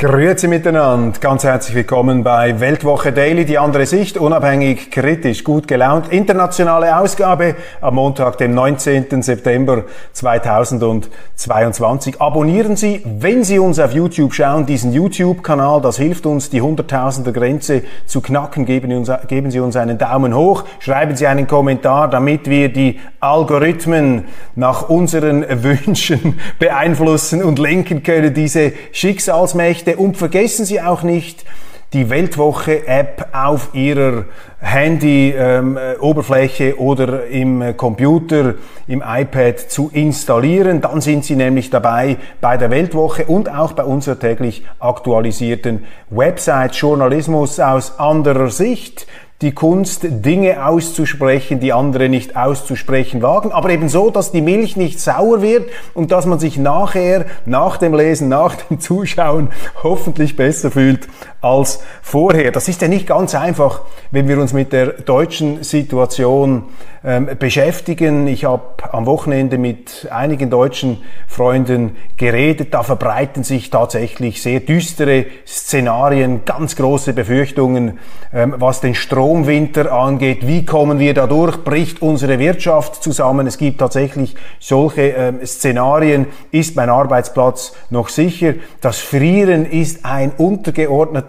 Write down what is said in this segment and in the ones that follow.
Grüezi miteinander, ganz herzlich willkommen bei Weltwoche Daily, die andere Sicht, unabhängig, kritisch, gut gelaunt. Internationale Ausgabe am Montag, dem 19. September 2022. Abonnieren Sie, wenn Sie uns auf YouTube schauen, diesen YouTube-Kanal, das hilft uns, die Hunderttausender Grenze zu knacken. Geben, uns, geben Sie uns einen Daumen hoch, schreiben Sie einen Kommentar, damit wir die Algorithmen nach unseren Wünschen beeinflussen und lenken können, diese Schicksalsmächte Geschichte. Und vergessen Sie auch nicht, die Weltwoche-App auf Ihrer Handy-Oberfläche ähm, oder im Computer, im iPad zu installieren. Dann sind Sie nämlich dabei bei der Weltwoche und auch bei unserer täglich aktualisierten Website Journalismus aus anderer Sicht die Kunst, Dinge auszusprechen, die andere nicht auszusprechen wagen, aber eben so, dass die Milch nicht sauer wird und dass man sich nachher, nach dem Lesen, nach dem Zuschauen hoffentlich besser fühlt als vorher. Das ist ja nicht ganz einfach, wenn wir uns mit der deutschen Situation ähm, beschäftigen. Ich habe am Wochenende mit einigen deutschen Freunden geredet. Da verbreiten sich tatsächlich sehr düstere Szenarien, ganz große Befürchtungen, ähm, was den Stromwinter angeht. Wie kommen wir da durch? Bricht unsere Wirtschaft zusammen? Es gibt tatsächlich solche ähm, Szenarien. Ist mein Arbeitsplatz noch sicher? Das Frieren ist ein untergeordneter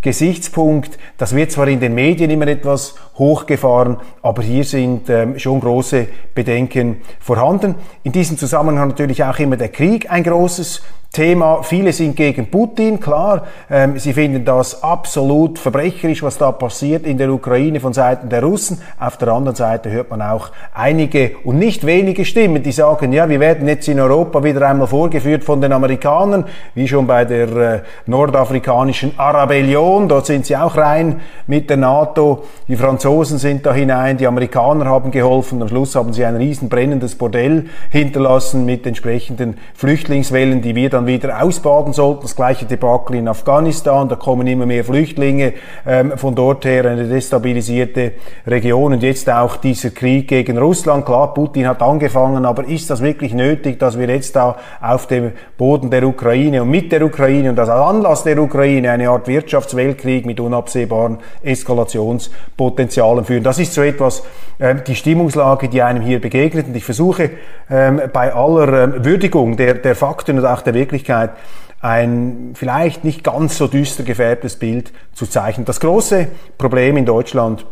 Gesichtspunkt. Das wird zwar in den Medien immer etwas hochgefahren, aber hier sind ähm, schon große Bedenken vorhanden. In diesem Zusammenhang natürlich auch immer der Krieg ein großes Thema. Viele sind gegen Putin, klar. Ähm, sie finden das absolut verbrecherisch, was da passiert in der Ukraine von Seiten der Russen. Auf der anderen Seite hört man auch einige und nicht wenige Stimmen, die sagen, ja, wir werden jetzt in Europa wieder einmal vorgeführt von den Amerikanern, wie schon bei der äh, nordafrikanischen Arabellion. Dort sind sie auch rein mit der NATO. Die Franzosen sind da hinein, die Amerikaner haben geholfen. Am Schluss haben sie ein riesen brennendes Bordell hinterlassen mit entsprechenden Flüchtlingswellen, die wir dann wieder ausbaden sollten. Das gleiche Debakel in Afghanistan, da kommen immer mehr Flüchtlinge ähm, von dort her, eine destabilisierte Region und jetzt auch dieser Krieg gegen Russland. Klar, Putin hat angefangen, aber ist das wirklich nötig, dass wir jetzt da auf dem Boden der Ukraine und mit der Ukraine und als Anlass der Ukraine eine Art Wirtschaftsweltkrieg mit unabsehbaren Eskalationspotenzialen führen? Das ist so etwas ähm, die Stimmungslage, die einem hier begegnet und ich versuche ähm, bei aller ähm, Würdigung der, der Fakten und auch der Wirklichkeit Wirklichkeit ein vielleicht nicht ganz so düster gefärbtes Bild zu zeichnen. Das große Problem in Deutschland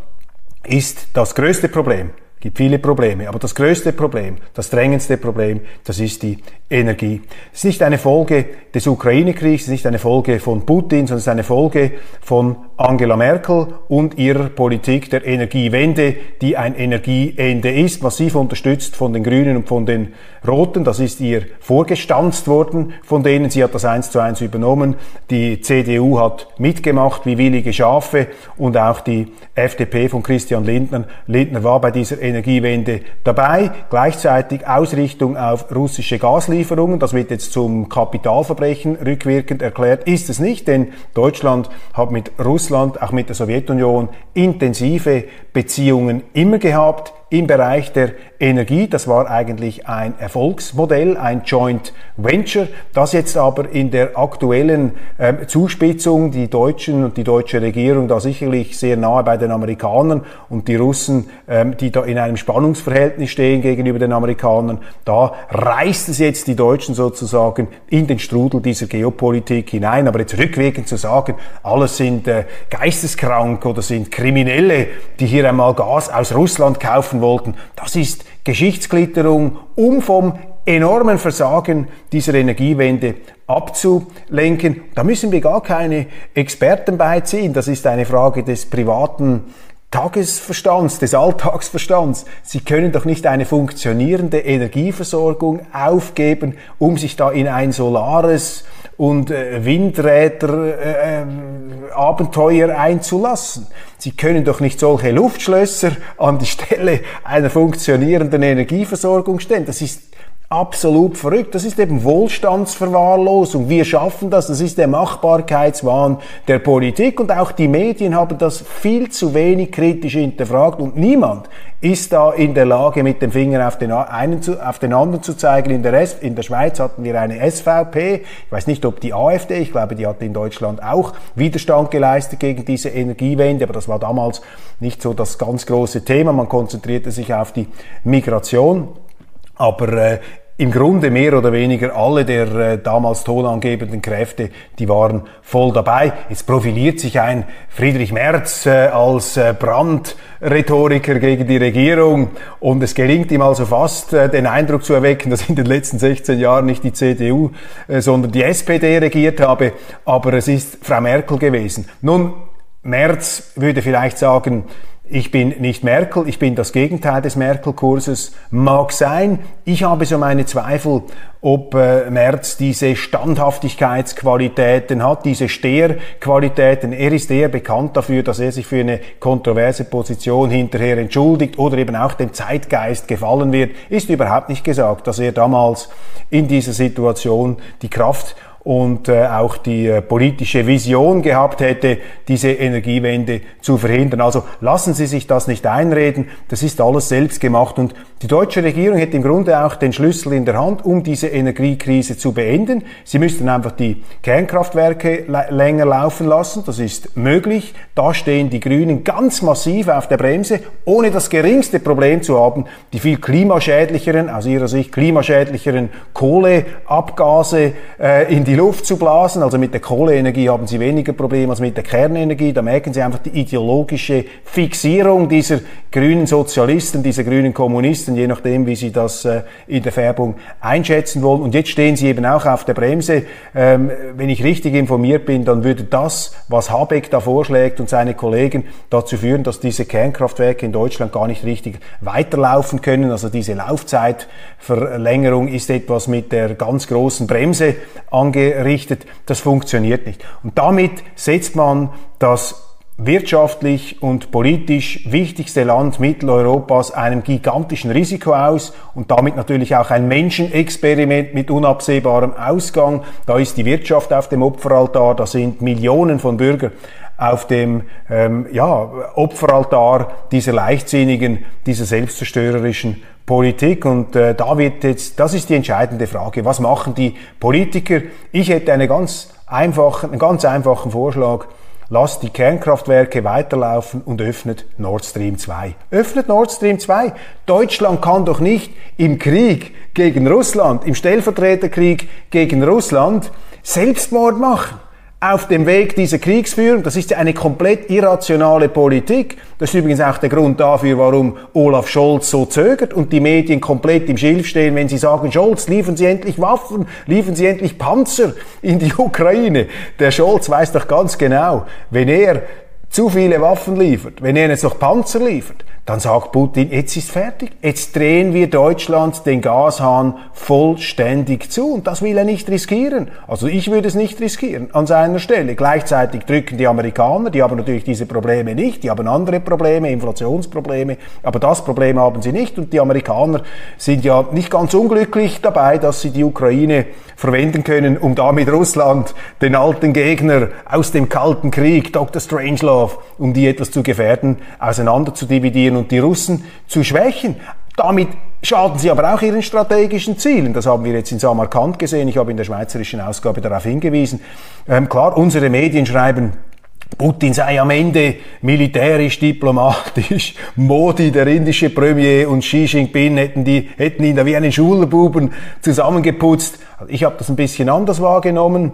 ist das größte Problem. Es gibt viele Probleme, aber das größte Problem, das drängendste Problem, das ist die Energie. Es ist nicht eine Folge des Ukraine-Kriegs, es ist nicht eine Folge von Putin, sondern es ist eine Folge von Angela Merkel und ihrer Politik der Energiewende, die ein Energieende ist, massiv unterstützt von den Grünen und von den Roten. Das ist ihr vorgestanzt worden von denen. Sie hat das eins zu eins übernommen. Die CDU hat mitgemacht wie willige Schafe und auch die FDP von Christian Lindner, Lindner war bei dieser Energiewende dabei. Gleichzeitig Ausrichtung auf russische Gaslieferungen. Das wird jetzt zum Kapitalverbrechen rückwirkend erklärt. Ist es nicht, denn Deutschland hat mit Russland, auch mit der Sowjetunion, intensive Beziehungen immer gehabt im Bereich der Energie. Das war eigentlich ein Erfolgsmodell, ein Joint Venture, das jetzt aber in der aktuellen äh, Zuspitzung die Deutschen und die deutsche Regierung da sicherlich sehr nahe bei den Amerikanern und die Russen, ähm, die da in einem Spannungsverhältnis stehen gegenüber den Amerikanern, da reißt es jetzt die Deutschen sozusagen in den Strudel dieser Geopolitik hinein. Aber jetzt rückwirkend zu sagen, alles sind äh, geisteskrank oder sind Kriminelle, die hier einmal Gas aus Russland kaufen, machen wollten. Das ist Geschichtsklitterung, um vom enormen Versagen dieser Energiewende abzulenken. Da müssen wir gar keine Experten beiziehen. Das ist eine Frage des privaten Tagesverstands, des Alltagsverstands. Sie können doch nicht eine funktionierende Energieversorgung aufgeben, um sich da in ein solares und äh, Windräder äh, äh, Abenteuer einzulassen. Sie können doch nicht solche Luftschlösser an die Stelle einer funktionierenden Energieversorgung stellen. Das ist absolut verrückt. Das ist eben Wohlstandsverwahrlosung. Wir schaffen das. Das ist der Machbarkeitswahn der Politik und auch die Medien haben das viel zu wenig kritisch hinterfragt und niemand ist da in der Lage, mit dem Finger auf den einen zu, auf den anderen zu zeigen. In der, S in der Schweiz hatten wir eine SVP. Ich weiß nicht, ob die AfD, ich glaube, die hat in Deutschland auch Widerstand geleistet gegen diese Energiewende, aber das war damals nicht so das ganz große Thema. Man konzentrierte sich auf die Migration. Aber äh, im Grunde mehr oder weniger alle der äh, damals tonangebenden Kräfte, die waren voll dabei. Jetzt profiliert sich ein Friedrich Merz äh, als äh, Brandrhetoriker gegen die Regierung und es gelingt ihm also fast äh, den Eindruck zu erwecken, dass in den letzten 16 Jahren nicht die CDU, äh, sondern die SPD regiert habe, aber es ist Frau Merkel gewesen. Nun, Merz würde vielleicht sagen, ich bin nicht Merkel, ich bin das Gegenteil des Merkel-Kurses. Mag sein, ich habe so meine Zweifel, ob äh, Merz diese Standhaftigkeitsqualitäten hat, diese Steherqualitäten. Er ist eher bekannt dafür, dass er sich für eine kontroverse Position hinterher entschuldigt oder eben auch dem Zeitgeist gefallen wird. Ist überhaupt nicht gesagt, dass er damals in dieser Situation die Kraft und äh, auch die äh, politische Vision gehabt hätte, diese Energiewende zu verhindern. Also lassen Sie sich das nicht einreden, das ist alles selbst gemacht und die deutsche Regierung hätte im Grunde auch den Schlüssel in der Hand, um diese Energiekrise zu beenden. Sie müssten einfach die Kernkraftwerke länger laufen lassen, das ist möglich. Da stehen die Grünen ganz massiv auf der Bremse, ohne das geringste Problem zu haben, die viel klimaschädlicheren, aus ihrer Sicht klimaschädlicheren Kohleabgase äh, in die Luft zu blasen. Also mit der Kohleenergie haben sie weniger Probleme als mit der Kernenergie. Da merken sie einfach die ideologische Fixierung dieser grünen Sozialisten, dieser grünen Kommunisten, je nachdem, wie sie das äh, in der Färbung einschätzen wollen. Und jetzt stehen sie eben auch auf der Bremse. Ähm, wenn ich richtig informiert bin, dann würde das, was Habeck da vorschlägt und seine Kollegen dazu führen, dass diese Kernkraftwerke in Deutschland gar nicht richtig weiterlaufen können. Also diese Laufzeitverlängerung ist etwas mit der ganz großen Bremse ange gerichtet. Das funktioniert nicht. Und damit setzt man das wirtschaftlich und politisch wichtigste Land Mitteleuropas einem gigantischen Risiko aus und damit natürlich auch ein Menschenexperiment mit unabsehbarem Ausgang. Da ist die Wirtschaft auf dem Opferaltar, da sind Millionen von Bürgern auf dem ähm, ja, Opferaltar dieser leichtsinnigen, dieser selbstzerstörerischen Politik. Und äh, da wird jetzt, das ist die entscheidende Frage. Was machen die Politiker? Ich hätte eine ganz einfachen, einen ganz einfachen Vorschlag. Lasst die Kernkraftwerke weiterlaufen und öffnet Nord Stream 2. Öffnet Nord Stream 2. Deutschland kann doch nicht im Krieg gegen Russland, im Stellvertreterkrieg gegen Russland Selbstmord machen auf dem Weg dieser Kriegsführung. Das ist ja eine komplett irrationale Politik. Das ist übrigens auch der Grund dafür, warum Olaf Scholz so zögert und die Medien komplett im Schilf stehen, wenn sie sagen, Scholz, liefern Sie endlich Waffen, liefern Sie endlich Panzer in die Ukraine. Der Scholz weiß doch ganz genau, wenn er zu viele Waffen liefert, wenn er jetzt noch Panzer liefert, dann sagt Putin, jetzt ist fertig. Jetzt drehen wir Deutschland den Gashahn vollständig zu. Und das will er nicht riskieren. Also ich würde es nicht riskieren an seiner Stelle. Gleichzeitig drücken die Amerikaner, die haben natürlich diese Probleme nicht. Die haben andere Probleme, Inflationsprobleme. Aber das Problem haben sie nicht. Und die Amerikaner sind ja nicht ganz unglücklich dabei, dass sie die Ukraine verwenden können, um damit Russland, den alten Gegner aus dem Kalten Krieg, Dr. Strangelove, um die etwas zu gefährden, auseinander zu dividieren und die Russen zu schwächen. Damit schaden sie aber auch ihren strategischen Zielen. Das haben wir jetzt in Samarkand gesehen. Ich habe in der schweizerischen Ausgabe darauf hingewiesen. Ähm, klar, unsere Medien schreiben, Putin sei am Ende militärisch, diplomatisch, Modi, der indische Premier und Xi Jinping hätten, die, hätten ihn da wie einen Schulbuben zusammengeputzt. Ich habe das ein bisschen anders wahrgenommen.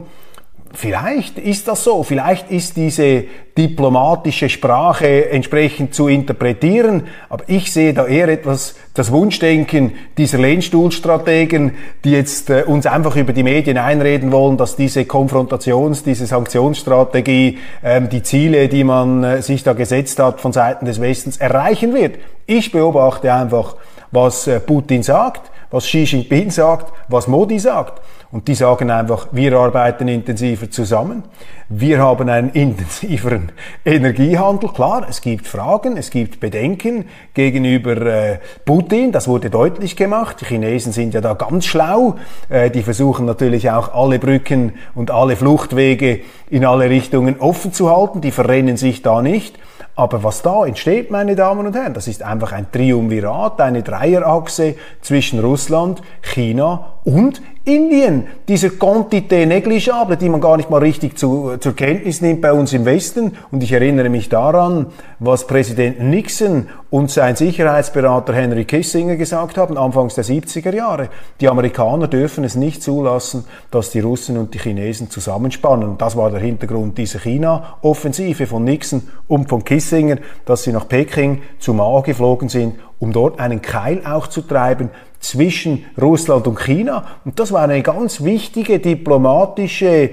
Vielleicht ist das so, vielleicht ist diese diplomatische Sprache entsprechend zu interpretieren, aber ich sehe da eher etwas das Wunschdenken dieser Lehnstuhlstrategen, die jetzt äh, uns einfach über die Medien einreden wollen, dass diese Konfrontations-, diese Sanktionsstrategie ähm, die Ziele, die man äh, sich da gesetzt hat von Seiten des Westens erreichen wird. Ich beobachte einfach, was äh, Putin sagt was Xi Jinping sagt, was Modi sagt. Und die sagen einfach, wir arbeiten intensiver zusammen. Wir haben einen intensiveren Energiehandel. Klar, es gibt Fragen, es gibt Bedenken gegenüber äh, Putin. Das wurde deutlich gemacht. Die Chinesen sind ja da ganz schlau. Äh, die versuchen natürlich auch alle Brücken und alle Fluchtwege in alle Richtungen offen zu halten. Die verrennen sich da nicht. Aber was da entsteht, meine Damen und Herren, das ist einfach ein Triumvirat, eine Dreierachse zwischen Russland, China und Indien, dieser Quantité negligible, die man gar nicht mal richtig zu, zur Kenntnis nimmt bei uns im Westen. Und ich erinnere mich daran, was Präsident Nixon und sein Sicherheitsberater Henry Kissinger gesagt haben, anfangs der 70er Jahre. Die Amerikaner dürfen es nicht zulassen, dass die Russen und die Chinesen zusammenspannen. Und das war der Hintergrund dieser China-Offensive von Nixon und von Kissinger, dass sie nach Peking zu Mao geflogen sind, um dort einen Keil auch zu treiben zwischen Russland und China. Und das war eine ganz wichtige diplomatische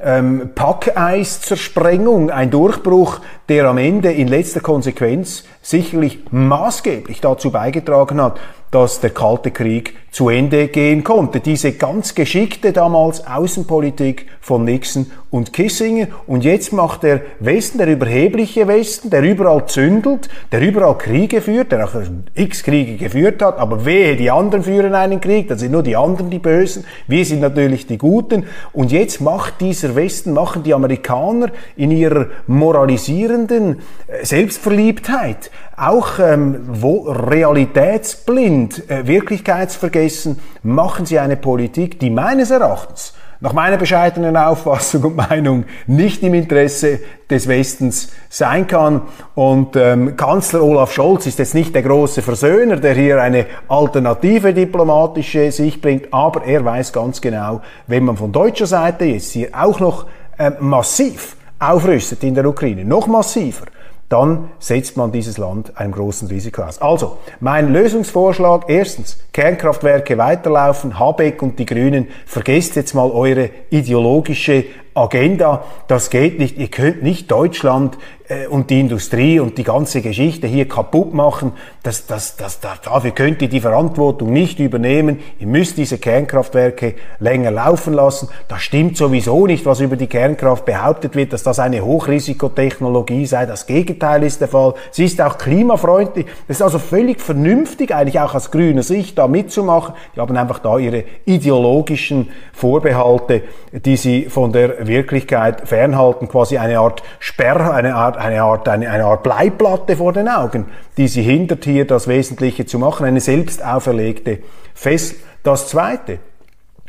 ähm, Packeiszersprengung, ein Durchbruch, der am Ende in letzter Konsequenz sicherlich maßgeblich dazu beigetragen hat, dass der Kalte Krieg zu Ende gehen konnte. Diese ganz geschickte damals Außenpolitik von Nixon und Kissinger. Und jetzt macht der Westen, der überhebliche Westen, der überall zündelt, der überall Kriege führt, der auch x Kriege geführt hat, aber wehe, die anderen führen einen Krieg, dann sind nur die anderen die Bösen, wir sind natürlich die Guten. Und jetzt macht dieser Westen, machen die Amerikaner in ihrer moralisierenden äh, Selbstverliebtheit auch ähm, wo realitätsblind, äh, wirklichkeitsvergessen, machen sie eine Politik, die meines Erachtens nach meiner bescheidenen Auffassung und Meinung nicht im Interesse des Westens sein kann. Und ähm, Kanzler Olaf Scholz ist jetzt nicht der große Versöhner, der hier eine alternative diplomatische Sicht bringt, aber er weiß ganz genau, wenn man von deutscher Seite jetzt hier auch noch ähm, massiv aufrüstet in der Ukraine, noch massiver, dann setzt man dieses Land einem großen Risiko aus. Also, mein Lösungsvorschlag, erstens, Kernkraftwerke weiterlaufen, Habeck und die Grünen, vergesst jetzt mal eure ideologische Agenda. Das geht nicht. Ihr könnt nicht Deutschland äh, und die Industrie und die ganze Geschichte hier kaputt machen. Das, das, das, dafür könnt ihr die Verantwortung nicht übernehmen. Ihr müsst diese Kernkraftwerke länger laufen lassen. Das stimmt sowieso nicht, was über die Kernkraft behauptet wird, dass das eine Hochrisikotechnologie sei. Das Gegenteil ist der Fall. Sie ist auch klimafreundlich. Das ist also völlig vernünftig, eigentlich auch aus grüner Sicht da mitzumachen. Die haben einfach da ihre ideologischen Vorbehalte, die sie von der Wirklichkeit fernhalten, quasi eine Art Sperr, eine Art, eine Art, eine, eine Art Bleiplatte vor den Augen, die sie hindert hier das Wesentliche zu machen, eine selbst auferlegte Fessel. Das Zweite,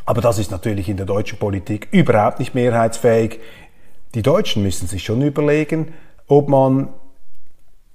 aber das ist natürlich in der deutschen Politik überhaupt nicht mehrheitsfähig. Die Deutschen müssen sich schon überlegen, ob man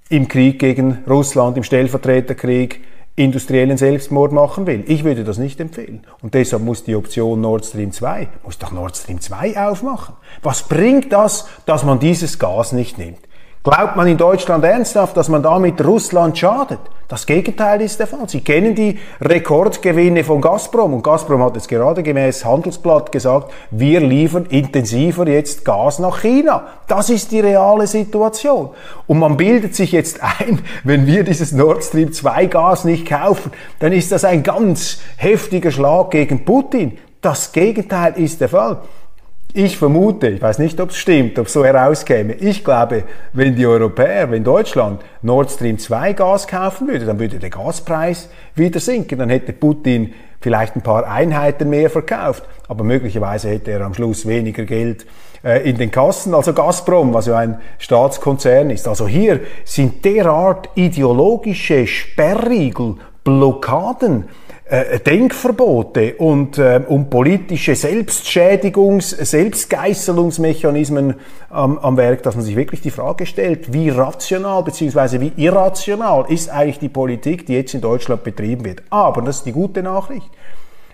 im Krieg gegen Russland, im Stellvertreterkrieg, industriellen Selbstmord machen will. Ich würde das nicht empfehlen. Und deshalb muss die Option Nord Stream 2, muss doch Nord Stream 2 aufmachen. Was bringt das, dass man dieses Gas nicht nimmt? Glaubt man in Deutschland ernsthaft, dass man damit Russland schadet? Das Gegenteil ist der Fall. Sie kennen die Rekordgewinne von Gazprom und Gazprom hat jetzt gerade gemäß Handelsblatt gesagt, wir liefern intensiver jetzt Gas nach China. Das ist die reale Situation. Und man bildet sich jetzt ein, wenn wir dieses Nord Stream 2 Gas nicht kaufen, dann ist das ein ganz heftiger Schlag gegen Putin. Das Gegenteil ist der Fall. Ich vermute, ich weiß nicht, ob es stimmt, ob so herauskäme. Ich glaube, wenn die Europäer, wenn Deutschland Nord Stream 2 Gas kaufen würde, dann würde der Gaspreis wieder sinken. Dann hätte Putin vielleicht ein paar Einheiten mehr verkauft, aber möglicherweise hätte er am Schluss weniger Geld äh, in den Kassen. Also Gazprom, was ja ein Staatskonzern ist. Also hier sind derart ideologische Sperrriegel, Blockaden, äh, Denkverbote und, äh, um politische Selbstschädigungs-, Selbstgeißelungsmechanismen ähm, am Werk, dass man sich wirklich die Frage stellt, wie rational bzw. wie irrational ist eigentlich die Politik, die jetzt in Deutschland betrieben wird. Aber, das ist die gute Nachricht,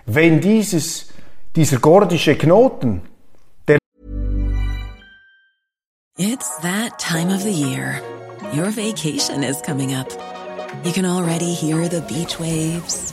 wenn dieses, dieser gordische Knoten, der It's that time of the year. Your vacation is coming up. You can already hear the beach waves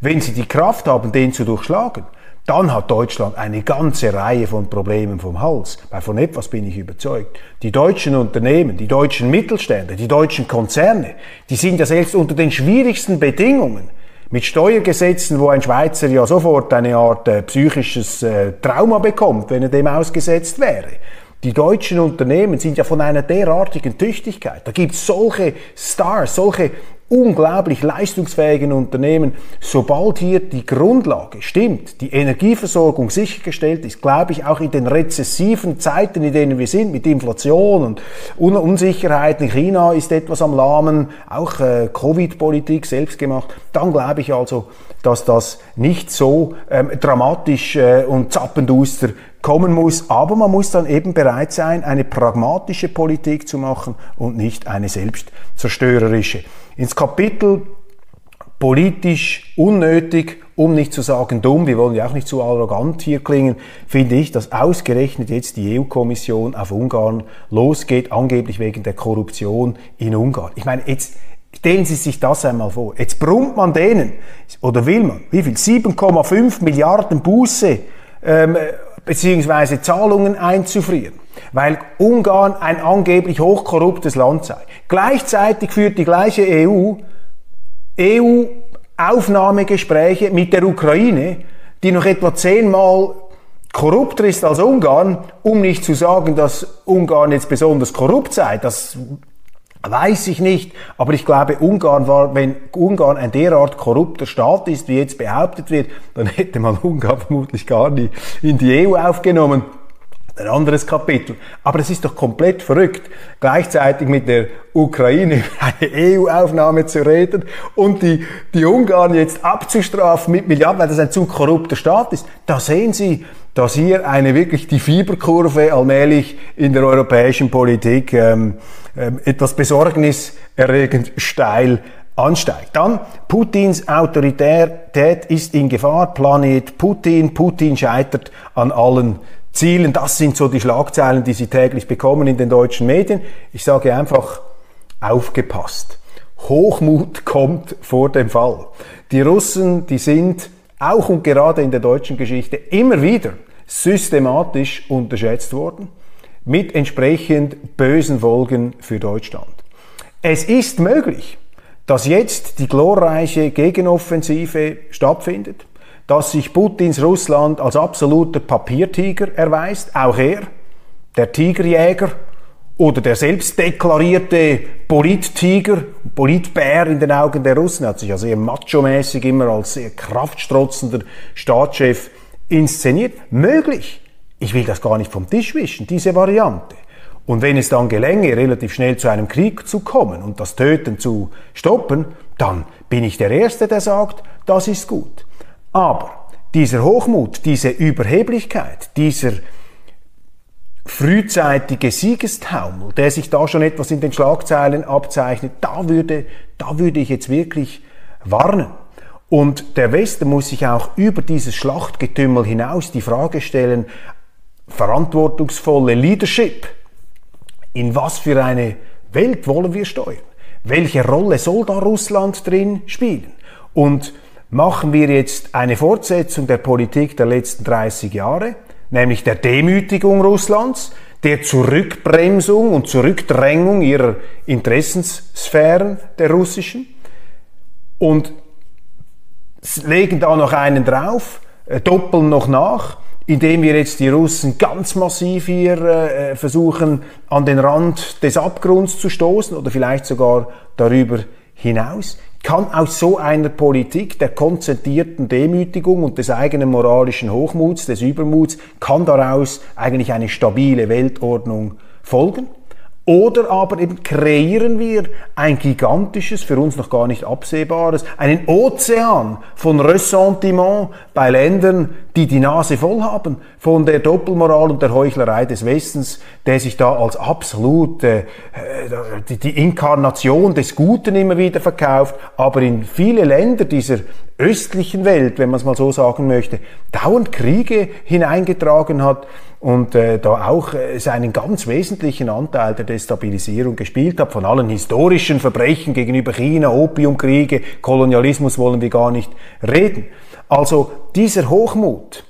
Wenn sie die Kraft haben, den zu durchschlagen, dann hat Deutschland eine ganze Reihe von Problemen vom Hals. Weil von etwas bin ich überzeugt. Die deutschen Unternehmen, die deutschen Mittelständler, die deutschen Konzerne, die sind ja selbst unter den schwierigsten Bedingungen mit Steuergesetzen, wo ein Schweizer ja sofort eine Art äh, psychisches äh, Trauma bekommt, wenn er dem ausgesetzt wäre. Die deutschen Unternehmen sind ja von einer derartigen Tüchtigkeit. Da gibt es solche Stars, solche unglaublich leistungsfähigen Unternehmen. Sobald hier die Grundlage stimmt, die Energieversorgung sichergestellt ist, glaube ich auch in den rezessiven Zeiten, in denen wir sind, mit Inflation und Un Unsicherheiten, China ist etwas am Lahmen, auch äh, Covid-Politik selbst gemacht, dann glaube ich also, dass das nicht so ähm, dramatisch äh, und zappenduster kommen muss. Aber man muss dann eben bereit sein, eine pragmatische Politik zu machen und nicht eine selbstzerstörerische. Ins Kapitel politisch unnötig, um nicht zu sagen dumm, wir wollen ja auch nicht zu arrogant hier klingen, finde ich, dass ausgerechnet jetzt die EU-Kommission auf Ungarn losgeht, angeblich wegen der Korruption in Ungarn. Ich meine, jetzt stellen Sie sich das einmal vor. Jetzt brummt man denen, oder will man, wie viel? 7,5 Milliarden Buße ähm, beziehungsweise Zahlungen einzufrieren, weil Ungarn ein angeblich hochkorruptes Land sei. Gleichzeitig führt die gleiche EU EU Aufnahmegespräche mit der Ukraine, die noch etwa zehnmal korrupter ist als Ungarn, um nicht zu sagen, dass Ungarn jetzt besonders korrupt sei. Das Weiß ich nicht, aber ich glaube, Ungarn war, wenn Ungarn ein derart korrupter Staat ist, wie jetzt behauptet wird, dann hätte man Ungarn vermutlich gar nie in die EU aufgenommen. Ein anderes Kapitel. Aber es ist doch komplett verrückt, gleichzeitig mit der Ukraine eine EU-Aufnahme zu reden und die, die Ungarn jetzt abzustrafen mit Milliarden, weil das ein zu korrupter Staat ist. Da sehen Sie, dass hier eine wirklich die Fieberkurve allmählich in der europäischen Politik ähm, ähm, etwas besorgniserregend steil ansteigt. Dann Putins Autorität ist in Gefahr, Planet Putin, Putin scheitert an allen Zielen. Das sind so die Schlagzeilen, die Sie täglich bekommen in den deutschen Medien. Ich sage einfach, aufgepasst. Hochmut kommt vor dem Fall. Die Russen, die sind auch und gerade in der deutschen Geschichte immer wieder systematisch unterschätzt worden, mit entsprechend bösen Folgen für Deutschland. Es ist möglich, dass jetzt die glorreiche Gegenoffensive stattfindet, dass sich Putins Russland als absoluter Papiertiger erweist, auch er, der Tigerjäger oder der selbstdeklarierte Polittiger, Politbär in den Augen der Russen, hat sich also eher macho-mäßig immer als sehr kraftstrotzender Staatschef inszeniert. Möglich. Ich will das gar nicht vom Tisch wischen, diese Variante. Und wenn es dann gelänge, relativ schnell zu einem Krieg zu kommen und das Töten zu stoppen, dann bin ich der Erste, der sagt, das ist gut. Aber dieser Hochmut, diese Überheblichkeit, dieser frühzeitige Siegestaumel, der sich da schon etwas in den Schlagzeilen abzeichnet, da würde, da würde ich jetzt wirklich warnen. Und der Westen muss sich auch über dieses Schlachtgetümmel hinaus die Frage stellen, verantwortungsvolle Leadership, in was für eine Welt wollen wir steuern? Welche Rolle soll da Russland drin spielen? Und machen wir jetzt eine Fortsetzung der Politik der letzten 30 Jahre, nämlich der Demütigung Russlands, der Zurückbremsung und Zurückdrängung ihrer Interessenssphären der russischen. Und legen da noch einen drauf, äh, doppeln noch nach, indem wir jetzt die Russen ganz massiv hier äh, versuchen, an den Rand des Abgrunds zu stoßen oder vielleicht sogar darüber hinaus? Kann aus so einer Politik der konzentrierten Demütigung und des eigenen moralischen Hochmuts, des Übermuts, kann daraus eigentlich eine stabile Weltordnung folgen? Oder aber eben kreieren wir ein gigantisches, für uns noch gar nicht absehbares, einen Ozean von Ressentiment bei Ländern, die die Nase voll haben von der Doppelmoral und der Heuchlerei des Westens, der sich da als absolut äh, die, die Inkarnation des Guten immer wieder verkauft, aber in viele Länder dieser östlichen Welt, wenn man es mal so sagen möchte, dauernd Kriege hineingetragen hat und äh, da auch äh, seinen ganz wesentlichen Anteil der Destabilisierung gespielt hat, von allen historischen Verbrechen gegenüber China, Opiumkriege, Kolonialismus wollen wir gar nicht reden. Also dieser Hochmut,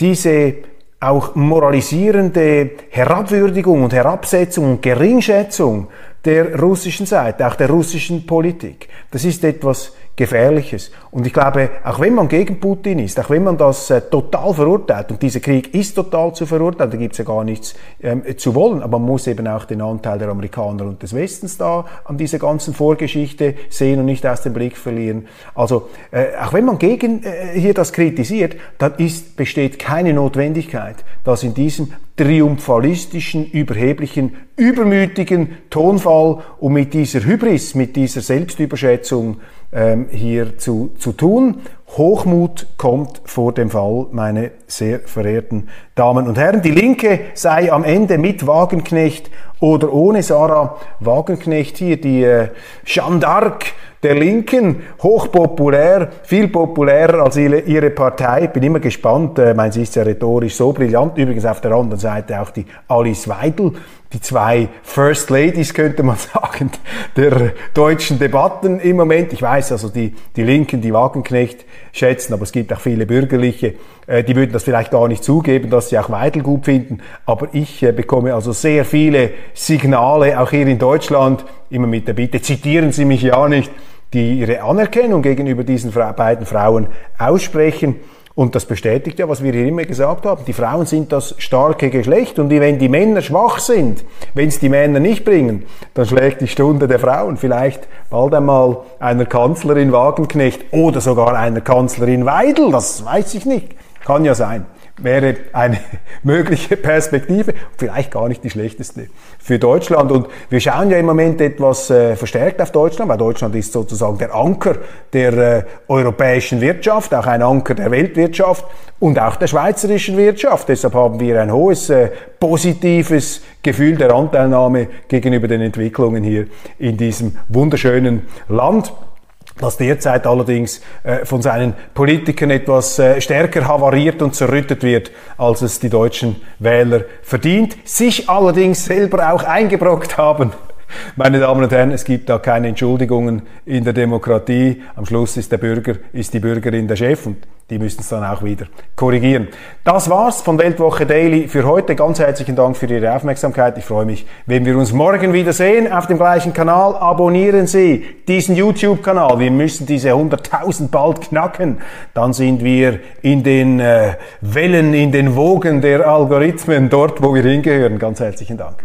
diese auch moralisierende Herabwürdigung und Herabsetzung und Geringschätzung der russischen Seite, auch der russischen Politik, das ist etwas Gefährliches. Und ich glaube, auch wenn man gegen Putin ist, auch wenn man das äh, total verurteilt, und dieser Krieg ist total zu verurteilen, da gibt es ja gar nichts ähm, zu wollen, aber man muss eben auch den Anteil der Amerikaner und des Westens da an dieser ganzen Vorgeschichte sehen und nicht aus dem Blick verlieren. Also, äh, auch wenn man gegen äh, hier das kritisiert, dann ist, besteht keine Notwendigkeit, dass in diesem triumphalistischen, überheblichen, übermütigen Tonfall und mit dieser Hybris, mit dieser Selbstüberschätzung ähm, hier zu, zu tun. Hochmut kommt vor dem Fall, meine sehr verehrten Damen und Herren. Die Linke sei am Ende mit Wagenknecht oder ohne Sarah Wagenknecht hier, die äh, Jeanne d'Arc der Linken, hochpopulär, viel populärer als ihre Partei. Bin immer gespannt, äh, mein, sie ist ja rhetorisch so brillant. Übrigens auf der anderen Seite auch die Alice Weidel, die zwei First Ladies, könnte man sagen, der deutschen Debatten im Moment. Ich weiß also, die, die Linken, die Wagenknecht schätzen, aber es gibt auch viele Bürgerliche, äh, die würden das vielleicht gar nicht zugeben, dass sie auch Weidel gut finden. Aber ich äh, bekomme also sehr viele Signale, auch hier in Deutschland, immer mit der Bitte, zitieren Sie mich ja nicht, die ihre Anerkennung gegenüber diesen beiden Frauen aussprechen. Und das bestätigt ja, was wir hier immer gesagt haben. Die Frauen sind das starke Geschlecht und wenn die Männer schwach sind, wenn es die Männer nicht bringen, dann schlägt die Stunde der Frauen vielleicht bald einmal einer Kanzlerin Wagenknecht oder sogar einer Kanzlerin Weidel. Das weiß ich nicht. Kann ja sein wäre eine mögliche Perspektive, vielleicht gar nicht die schlechteste für Deutschland. Und wir schauen ja im Moment etwas äh, verstärkt auf Deutschland, weil Deutschland ist sozusagen der Anker der äh, europäischen Wirtschaft, auch ein Anker der Weltwirtschaft und auch der schweizerischen Wirtschaft. Deshalb haben wir ein hohes äh, positives Gefühl der Anteilnahme gegenüber den Entwicklungen hier in diesem wunderschönen Land das derzeit allerdings äh, von seinen Politikern etwas äh, stärker havariert und zerrüttet wird, als es die deutschen Wähler verdient, sich allerdings selber auch eingebrockt haben. Meine Damen und Herren, es gibt da keine Entschuldigungen in der Demokratie. Am Schluss ist der Bürger, ist die Bürgerin der Chef und die müssen es dann auch wieder korrigieren. Das war's von Weltwoche Daily für heute. Ganz herzlichen Dank für Ihre Aufmerksamkeit. Ich freue mich, wenn wir uns morgen wieder sehen auf dem gleichen Kanal. Abonnieren Sie diesen YouTube-Kanal. Wir müssen diese 100.000 bald knacken. Dann sind wir in den äh, Wellen, in den Wogen der Algorithmen dort, wo wir hingehören. Ganz herzlichen Dank.